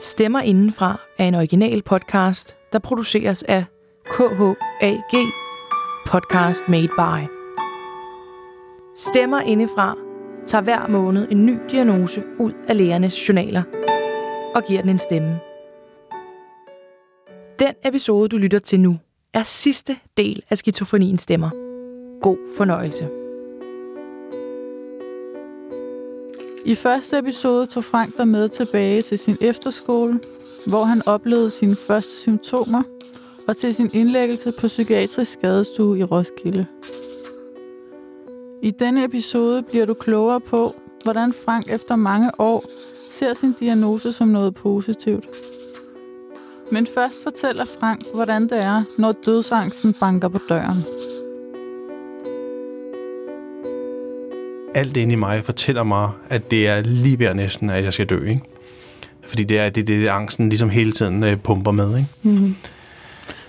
Stemmer Indenfra er en original podcast, der produceres af KHAG Podcast Made By. Stemmer Indefra tager hver måned en ny diagnose ud af lægernes journaler og giver den en stemme. Den episode, du lytter til nu, er sidste del af skizofreniens stemmer. God fornøjelse. I første episode tog Frank dig med tilbage til sin efterskole, hvor han oplevede sine første symptomer, og til sin indlæggelse på psykiatrisk skadestue i Roskilde. I denne episode bliver du klogere på, hvordan Frank efter mange år ser sin diagnose som noget positivt. Men først fortæller Frank, hvordan det er, når dødsangsten banker på døren. Alt inde i mig fortæller mig, at det er lige ved næsten, at jeg skal dø. Ikke? Fordi det er det, det, det angsten ligesom hele tiden øh, pumper med. Ikke? Mm-hmm.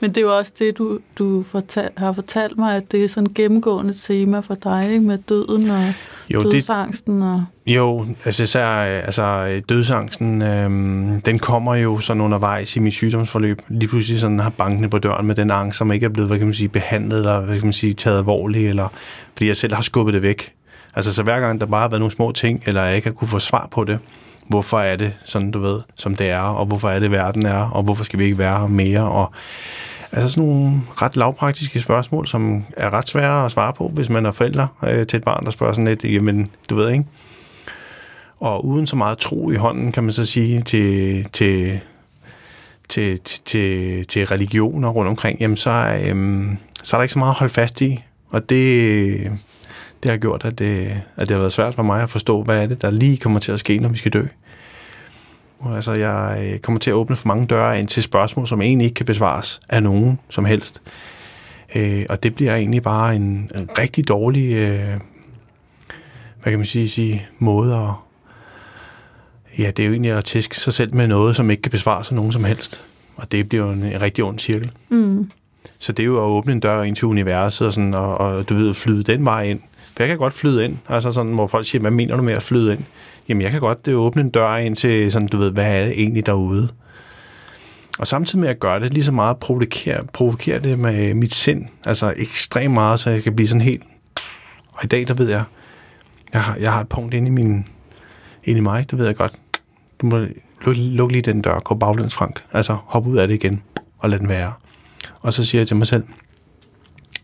Men det er jo også det, du, du fortal, har fortalt mig, at det er sådan et gennemgående tema for dig, ikke? med døden og jo, dødsangsten. Og... Jo, altså især altså, dødsangsten, øhm, den kommer jo sådan undervejs i mit sygdomsforløb. Lige pludselig sådan har bankene på døren med den angst, som ikke er blevet hvad kan man sige, behandlet eller hvad kan man sige, taget alvorligt, eller fordi jeg selv har skubbet det væk. Altså så hver gang der bare har været nogle små ting, eller jeg ikke har kunne få svar på det, hvorfor er det sådan, du ved, som det er, og hvorfor er det, verden er, og hvorfor skal vi ikke være her mere, og altså sådan nogle ret lavpraktiske spørgsmål, som er ret svære at svare på, hvis man er forældre øh, til et barn, der spørger sådan lidt, jamen, du ved ikke. Og uden så meget tro i hånden, kan man så sige, til, til, til, til, til religioner rundt omkring, jamen så, øhm, så er der ikke så meget at holde fast i. Og det, det har gjort, at det, at det har været svært for mig at forstå, hvad er det, der lige kommer til at ske, når vi skal dø. Altså, jeg øh, kommer til at åbne for mange døre ind til spørgsmål, som egentlig ikke kan besvares af nogen som helst. Øh, og det bliver egentlig bare en, en rigtig dårlig, øh, hvad kan man sige, sige måde at, ja, det er jo egentlig at tæske sig selv med noget, som ikke kan besvares af nogen som helst. Og det bliver jo en, en rigtig ond cirkel. Mm. Så det er jo at åbne en dør ind til universet, og, sådan, og, og du ved, flyde den vej ind. For jeg kan godt flyde ind, altså sådan, hvor folk siger, hvad mener du med at flyde ind? Jamen, jeg kan godt det åbne en dør ind til, sådan, du ved, hvad er det egentlig derude? Og samtidig med at gøre det, lige så meget provokere, provokere det med mit sind, altså ekstremt meget, så jeg kan blive sådan helt... Og i dag, der ved jeg, jeg har, jeg har et punkt inde i, min, inde i mig, det ved jeg godt, du må lukke luk lige den dør, gå baglæns, Frank. Altså, hop ud af det igen, og lad den være. Og så siger jeg til mig selv,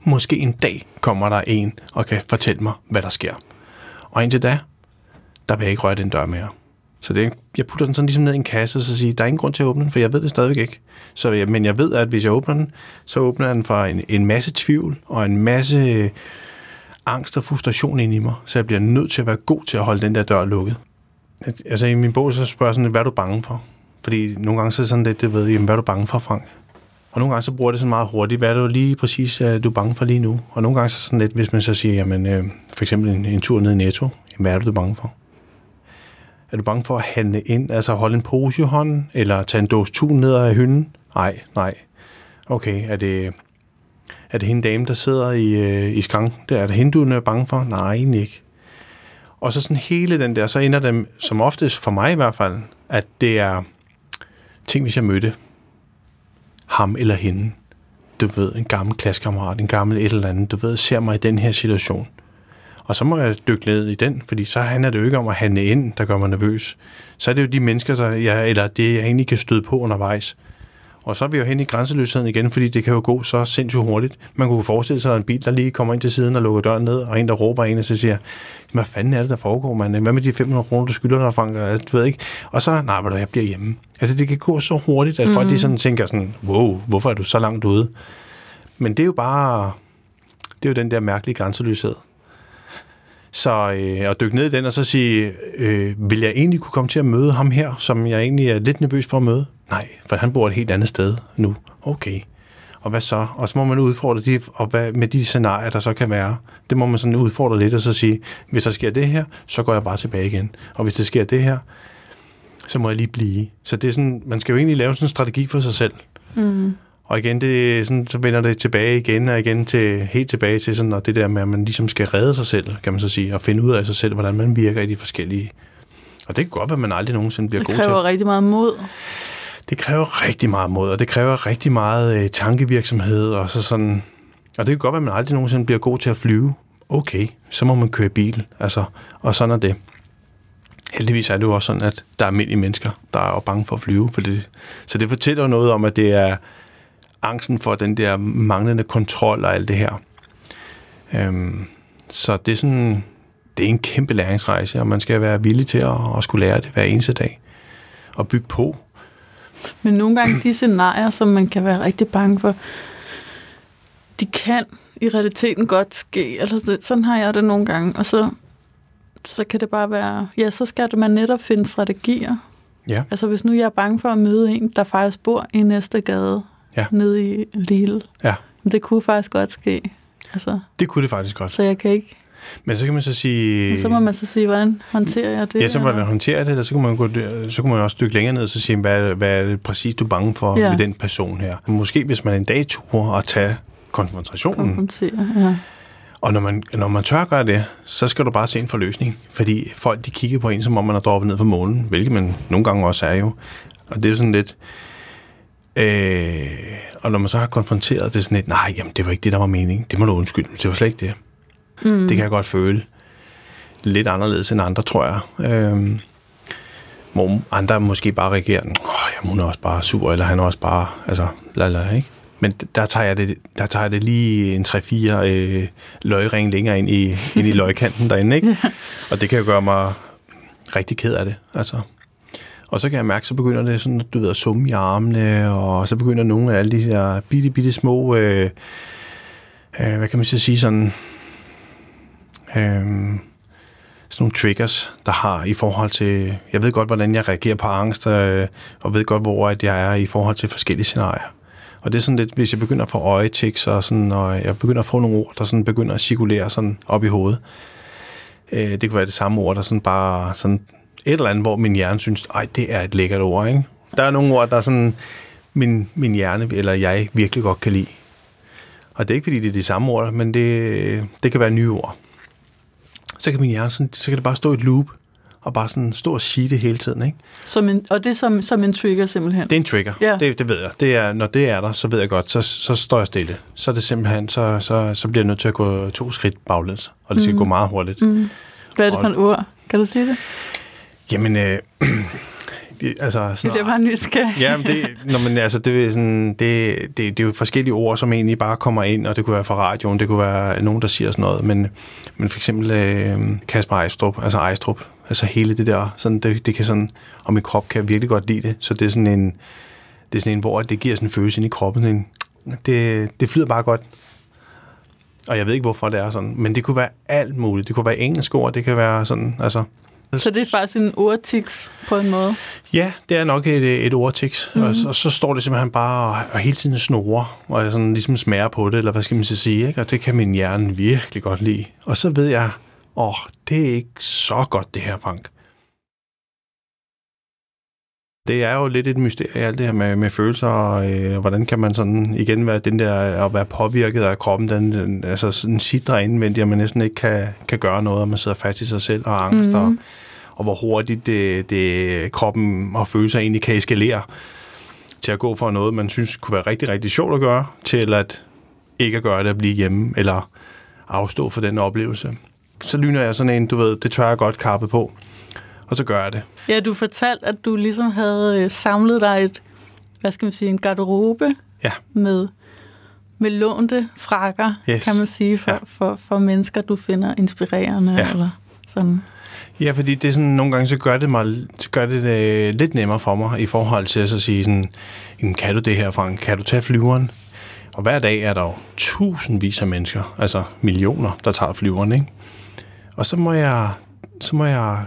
Måske en dag kommer der en og kan fortælle mig, hvad der sker. Og indtil da, der vil jeg ikke røre den dør mere. Så det, jeg putter den sådan ligesom ned i en kasse, og så siger, der er ingen grund til at åbne den, for jeg ved det stadigvæk ikke. Så, jeg, men jeg ved, at hvis jeg åbner den, så åbner den for en, en masse tvivl og en masse øh, angst og frustration ind i mig, så jeg bliver nødt til at være god til at holde den der dør lukket. Altså i min bog, så spørger jeg sådan, hvad er du bange for? Fordi nogle gange så er det sådan lidt, det ved, jamen, hvad er du bange for, Frank? Og nogle gange så bruger det sådan meget hurtigt, hvad er det lige præcis, øh, du er bange for lige nu? Og nogle gange så sådan lidt, hvis man så siger, jamen øh, for eksempel en, en tur ned i Netto, jamen, hvad er det, du er bange for? Er du bange for at handle ind, altså holde en pose i hånden, eller tage en dåse tun ned af hynden? Nej, nej. Okay, er det, er det hende dame, der sidder i, øh, i skranken? Det er det hende, du er bange for? Nej, egentlig ikke. Og så sådan hele den der, så ender det som oftest for mig i hvert fald, at det er ting, hvis jeg mødte ham eller hende, du ved, en gammel klassekammerat, en gammel et eller andet, du ved, ser mig i den her situation. Og så må jeg dykke ned i den, fordi så handler det jo ikke om at handle ind, der gør mig nervøs. Så er det jo de mennesker, der jeg, eller det, jeg egentlig kan støde på undervejs. Og så er vi jo hen i grænseløsheden igen, fordi det kan jo gå så sindssygt hurtigt. Man kunne forestille sig en bil, der lige kommer ind til siden og lukker døren ned, og en, der råber en, og så siger, hvad fanden er det, der foregår, mand? Hvad med de 500 kroner, du skylder dig, Frank? Du ved ikke. Og så, nej, hvad jeg bliver hjemme. Altså, det kan gå så hurtigt, at folk de mhm. sådan tænker sådan, wow, hvorfor er du så langt ude? Men det er jo bare, det er jo den der mærkelige grænseløshed. Så øh, at dykke ned i den og så sige, øh, vil jeg egentlig kunne komme til at møde ham her, som jeg egentlig er lidt nervøs for at møde? Nej, for han bor et helt andet sted nu. Okay. Og hvad så? Og så må man udfordre de, og hvad, med de scenarier, der så kan være. Det må man sådan udfordre lidt og så sige, hvis der sker det her, så går jeg bare tilbage igen. Og hvis der sker det her, så må jeg lige blive. Så det er sådan, man skal jo egentlig lave sådan en strategi for sig selv. Mm. Og igen, det, sådan, så vender det tilbage igen og igen til, helt tilbage til sådan, og det der med, at man ligesom skal redde sig selv, kan man så sige, og finde ud af sig selv, hvordan man virker i de forskellige Og det kan godt være, at man aldrig nogensinde bliver Det god til. kræver rigtig meget mod. Det kræver rigtig meget mod, og det kræver rigtig meget øh, tankevirksomhed, og så sådan... Og det kan godt være, at man aldrig nogensinde bliver god til at flyve. Okay, så må man køre bil, altså, og sådan er det. Heldigvis er det jo også sådan, at der er almindelige mennesker, der er jo bange for at flyve. For det, så det fortæller noget om, at det er angsten for den der manglende kontrol og alt det her. Øhm, så det er sådan, det er en kæmpe læringsrejse, og man skal være villig til at, at skulle lære det hver eneste dag. Og bygge på. Men nogle gange de scenarier, som man kan være rigtig bange for, de kan i realiteten godt ske. Eller det- sådan har jeg det nogle gange. Og så, så kan det bare være... Ja, så skal man netop finde strategier. Ja. Altså hvis nu jeg er bange for at møde en, der faktisk bor i næste gade, Ja. nede i Lille. Ja. Det kunne faktisk godt ske. Altså, Det kunne det faktisk godt. så jeg kan ikke... Men så kan man så sige... Og så må man så sige, hvordan håndterer jeg det? Ja, så må eller? man håndtere det, eller så kan man, gå, så kan man også dykke længere ned og så sige, hvad, hvad er det præcis, du er bange for ja. Med den person her. Måske hvis man en dag turer at tage konfrontationen, konfrontere. Ja. og når man, når man tør gøre det, så skal du bare se en forløsning. Fordi folk, de kigger på en, som om man er droppet ned fra månen, hvilket man nogle gange også er jo. Og det er sådan lidt... Øh, og når man så har konfronteret det sådan lidt, nej, jamen, det var ikke det, der var meningen. Det må du undskylde, det var slet ikke det. Mm. Det kan jeg godt føle. Lidt anderledes end andre, tror jeg. Øh, hvor andre måske bare reagerer, åh, jamen, hun er også bare sur, eller han er også bare, altså, lala, ikke? Men der tager jeg det, der tager jeg det lige en 3-4 øh, løgring længere ind i, ind i løgkanten derinde, ikke? Og det kan jo gøre mig rigtig ked af det, altså. Og så kan jeg mærke, så begynder det sådan, du ved, at summe i armene, og så begynder nogle af alle de her bitte, bitte små, øh, øh, hvad kan man så sige, sådan, øh, sådan nogle triggers, der har i forhold til, jeg ved godt, hvordan jeg reagerer på angst, øh, og ved godt, hvor at jeg er i forhold til forskellige scenarier. Og det er sådan lidt, hvis jeg begynder at få øjetiks, og, sådan, og jeg begynder at få nogle ord, der sådan begynder at cirkulere sådan op i hovedet. Øh, det kunne være det samme ord, der sådan bare sådan et eller andet, hvor min hjerne synes, ej, det er et lækkert ord, ikke? Der er nogle ord, der sådan min, min hjerne eller jeg virkelig godt kan lide. Og det er ikke, fordi det er de samme ord, men det, det kan være nye ord. Så kan min hjerne sådan, så kan det bare stå i et loop, og bare sådan stå og sige det hele tiden, ikke? Som en, og det er som, som en trigger simpelthen. Det er en trigger. Ja. Det, det ved jeg. Det er, når det er der, så ved jeg godt, så, så står jeg stille. Så er det simpelthen, så, så, så bliver jeg nødt til at gå to skridt baglæns, og det skal mm. gå meget hurtigt. Mm. Hvad er det for en ord? Kan du sige det? Jamen, øh, det- altså... Det Sådan, bliver bare nysgerrig. Ja, men det, når man, altså, det, er sådan, det, det, det er jo forskellige ord, som egentlig bare kommer ind, og det kunne være fra radioen, det kunne være nogen, der siger sådan noget, men, men for eksempel øh, Kasper Ejstrup, altså Ejstrup, altså hele det der, sådan, det, det kan sådan, og min krop kan virkelig godt lide det, så det er sådan en, det er sådan en, hvor det giver sådan en følelse ind i kroppen, en, det, det flyder bare godt. Og jeg ved ikke, hvorfor det er sådan, men det kunne være alt muligt. Det kunne være engelsk ord, det kan være sådan, altså... Så det er faktisk en ordtiks på en måde. Ja, det er nok et, et ordtiks, mm-hmm. og, så- og så står det simpelthen bare og, og hele tiden snorer, og jeg sådan ligesom smager på det, eller hvad skal man så sige, ikke? og det kan min hjerne virkelig godt lide. Og så ved jeg, åh, oh, det er ikke så godt det her, Frank. Det er jo lidt et mysterie, alt det her med, med følelser, og øh, hvordan kan man sådan igen være den der, at være påvirket af kroppen, den, den altså sådan sidder indvendigt, at man næsten ikke kan, kan gøre noget, og man sidder fast i sig selv og angst, mm-hmm. og, og hvor hurtigt det, det, kroppen og følelser egentlig kan eskalere til at gå fra noget, man synes kunne være rigtig, rigtig sjovt at gøre, til at ikke at gøre det at blive hjemme, eller afstå for den oplevelse. Så lyner jeg sådan en, du ved, det tør jeg godt kappe på, og så gør jeg det. Ja, du fortalte, at du ligesom havde øh, samlet dig et, hvad skal man sige, en garderobe Ja. med, med lånte frakker, Yes. kan man sige, for, Ja. for, for mennesker, du finder inspirerende. Ja. Eller sådan. Ja, fordi det er sådan, nogle gange så gør det, mig, så gør det, det lidt nemmere for mig i forhold til at så sige sådan, "Jamen, kan du det her, Frank? Kan du tage flyveren? Og hver dag er der jo tusindvis af mennesker, altså millioner, der tager flyveren, ikke? Og så må jeg, så må jeg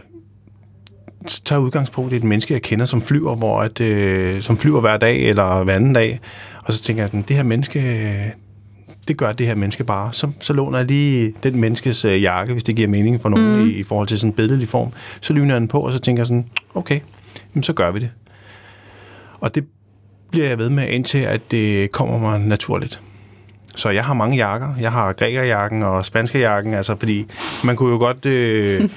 tage udgangspunkt i et menneske, jeg kender, som flyver, hvor at, øh, som flyver hver dag eller hver anden dag. Og så tænker jeg, sådan, det her menneske, det gør det her menneske bare. Så, så låner jeg lige den menneskes øh, jakke, hvis det giver mening for nogen mm. i, i forhold til sådan en billedlig form. Så lyner jeg den på, og så tænker jeg sådan, okay, jamen, så gør vi det. Og det bliver jeg ved med, indtil at det kommer mig naturligt. Så jeg har mange jakker. Jeg har grækerjakken og spanskerjakken, altså fordi man kunne jo godt... Øh,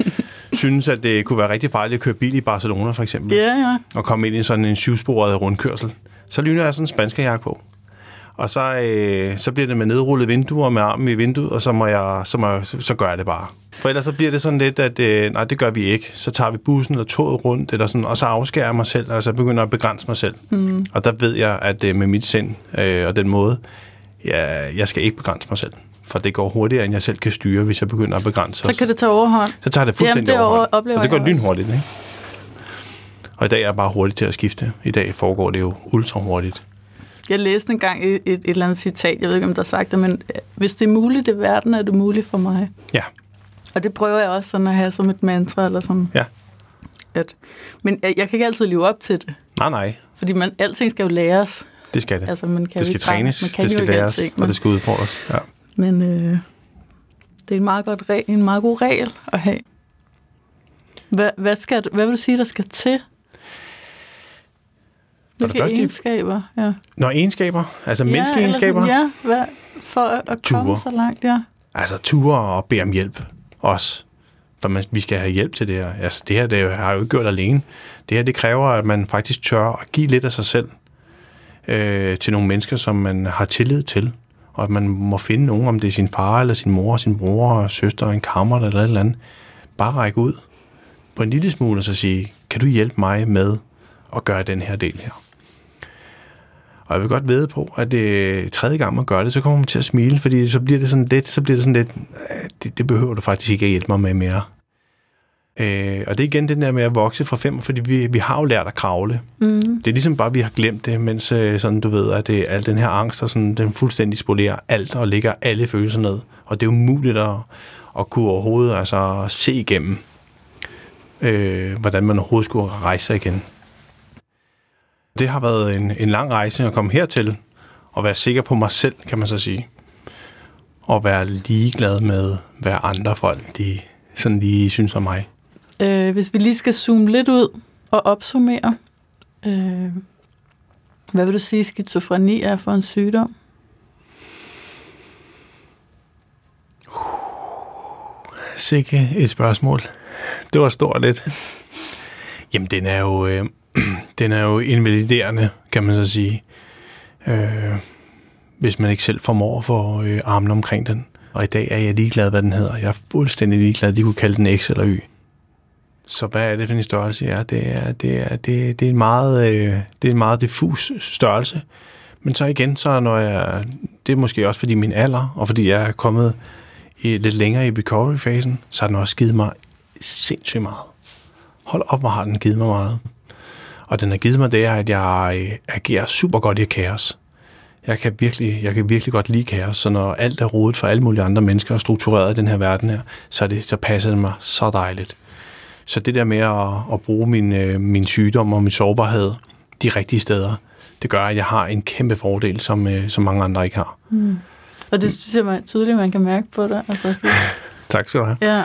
synes, at det kunne være rigtig farligt at køre bil i Barcelona, for eksempel. Ja, ja. Og komme ind i sådan en syvsporet rundkørsel. Så lyner jeg sådan en spanskerjakke på. Og så, øh, så bliver det med nedrullede vinduer med armen i vinduet, og så, må jeg, så, må jeg, så, så gør jeg det bare. For ellers så bliver det sådan lidt, at øh, nej, det gør vi ikke. Så tager vi bussen eller toget rundt, eller sådan, og så afskærer jeg mig selv, altså jeg begynder at begrænse mig selv. Mm. Og der ved jeg, at øh, med mit sind øh, og den måde, ja, jeg skal ikke begrænse mig selv. For det går hurtigere, end jeg selv kan styre, hvis jeg begynder at begrænse. Så kan det tage overhånd. så tager det fuldstændig Jamen, det overhånd. oplever Og det går lynhurtigt, ikke? Og i dag er jeg bare hurtigt til at skifte. I dag foregår det jo ultra hurtigt. Jeg læste engang et, et, et eller andet citat, jeg ved ikke, om der har sagt det, men øh, hvis det er muligt i verden, er det muligt for mig. Ja, Og det prøver jeg også sådan at have som et mantra, eller sådan. ja. At, men jeg, jeg kan ikke altid leve op til det, Nej, nej. fordi man, alting skal jo læres. Det skal det. Altså, man kan det jo skal ikke trænes, man kan det jo skal læres, alting, og men, det skal udfordres. Ja. Men øh, det er en meget, godt regel, en meget god regel at have. Hvad, hvad, skal, hvad vil du sige, der skal til? Hvilke første- egenskaber? Ja. Når egenskaber, altså ja, eller menneskeegenskaber, sådan, Ja, hvad, for at, at komme Ture. så langt, ja. altså ture og bede om hjælp også. For man, vi skal have hjælp til det her. Altså, det her det har jeg jo ikke gjort alene. Det her det kræver, at man faktisk tør at give lidt af sig selv øh, til nogle mennesker, som man har tillid til. Og at man må finde nogen, om det er sin far, eller sin mor, sin bror, og søster, en kammer eller et eller andet. Bare række ud på en lille smule og så sige, kan du hjælpe mig med at gøre den her del her? Og jeg vil godt vide på, at det tredje gang man gør det, så kommer man til at smile, fordi så bliver det sådan lidt, så bliver det sådan lidt, øh, det, det behøver du faktisk ikke at hjælpe mig med mere. Øh, og det er igen den der med at vokse fra fem, fordi vi, vi har jo lært at kravle. Mm. Det er ligesom bare, at vi har glemt det, mens øh, sådan, du ved, at det, al den her angst, og sådan, den fuldstændig spolerer alt og lægger alle følelser ned. Og det er umuligt at, at kunne overhovedet altså, se igennem, øh, hvordan man overhovedet skulle rejse sig igen. Det har været en, en lang rejse at komme hertil, og være sikker på mig selv, kan man så sige. Og være ligeglad med, hvad andre folk, de sådan lige synes om mig. Øh, hvis vi lige skal zoome lidt ud og opsummere, øh, hvad vil du sige, skizofreni er for en sygdom? Sikke et spørgsmål. Det var stort lidt. Jamen, den er jo, øh, den er jo invaliderende, kan man så sige. Øh, hvis man ikke selv formår for øh, armen omkring den. Og i dag er jeg ligeglad, hvad den hedder. Jeg er fuldstændig ligeglad. De kunne kalde den X eller Y. Så hvad er det for en størrelse? Ja, det er, det er, det, det er, en, meget, øh, det er en meget diffus størrelse. Men så igen, så når jeg, det er måske også fordi min alder, og fordi jeg er kommet i, lidt længere i recovery-fasen, så har den også givet mig sindssygt meget. Hold op, hvor har den givet mig meget. Og den har givet mig det, at jeg øh, agerer super godt i kaos. Jeg kan, virkelig, jeg kan virkelig godt lide kaos, så når alt er rodet for alle mulige andre mennesker og struktureret i den her verden her, så, det, så passer det mig så dejligt. Så det der med at, at bruge min, øh, min sygdom og min sårbarhed de rigtige steder, det gør, at jeg har en kæmpe fordel, som, øh, som mange andre ikke har. Mm. Og det synes jeg man, tydeligt, man kan mærke på dig. Altså, Tak skal du have. ja.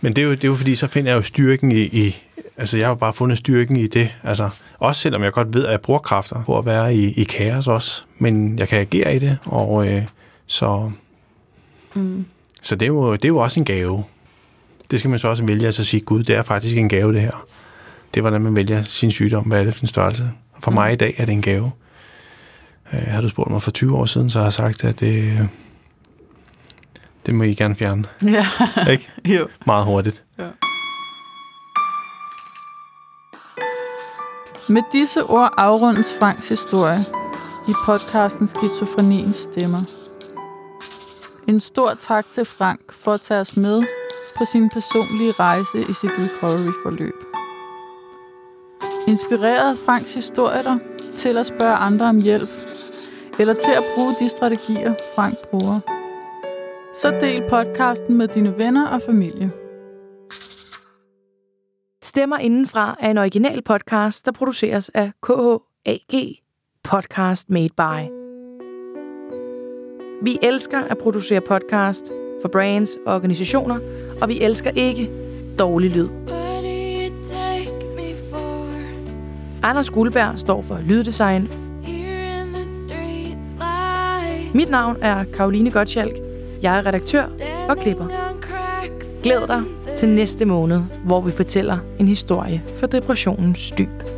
Men det er, jo, det er jo fordi, så finder jeg jo styrken i, i altså jeg har jo bare fundet styrken i det. Altså, også selvom jeg godt ved, at jeg bruger kræfter på at være i, i kaos også, men jeg kan agere i det, og øh, så, Mm. så det, er jo, det er jo også en gave. Det skal man så også vælge, altså sige, gud, det er faktisk en gave det her. Det er, hvordan man vælger sin sygdom, hvad er det for en størrelse. For mig i dag er det en gave. Øh, har du spurgt mig for 20 år siden, så har jeg sagt, at det, det må I gerne fjerne. Ja, Ikke? jo. Meget hurtigt. Med disse ord afrundes Franks historie i podcasten Skizofreniens Stemmer. En stor tak til Frank for at tage os med på sin personlige rejse i sit recovery-forløb. Inspireret af Franks historier til at spørge andre om hjælp, eller til at bruge de strategier, Frank bruger. Så del podcasten med dine venner og familie. Stemmer Indenfra er en original podcast, der produceres af KHAG Podcast Made By. Vi elsker at producere podcast for brands og organisationer, og vi elsker ikke dårlig lyd. Anders Guldberg står for lyddesign. Mit navn er Karoline Gottschalk. Jeg er redaktør og klipper. Glæd dig til næste måned, hvor vi fortæller en historie for depressionens dyb.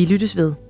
Vi lyttes ved.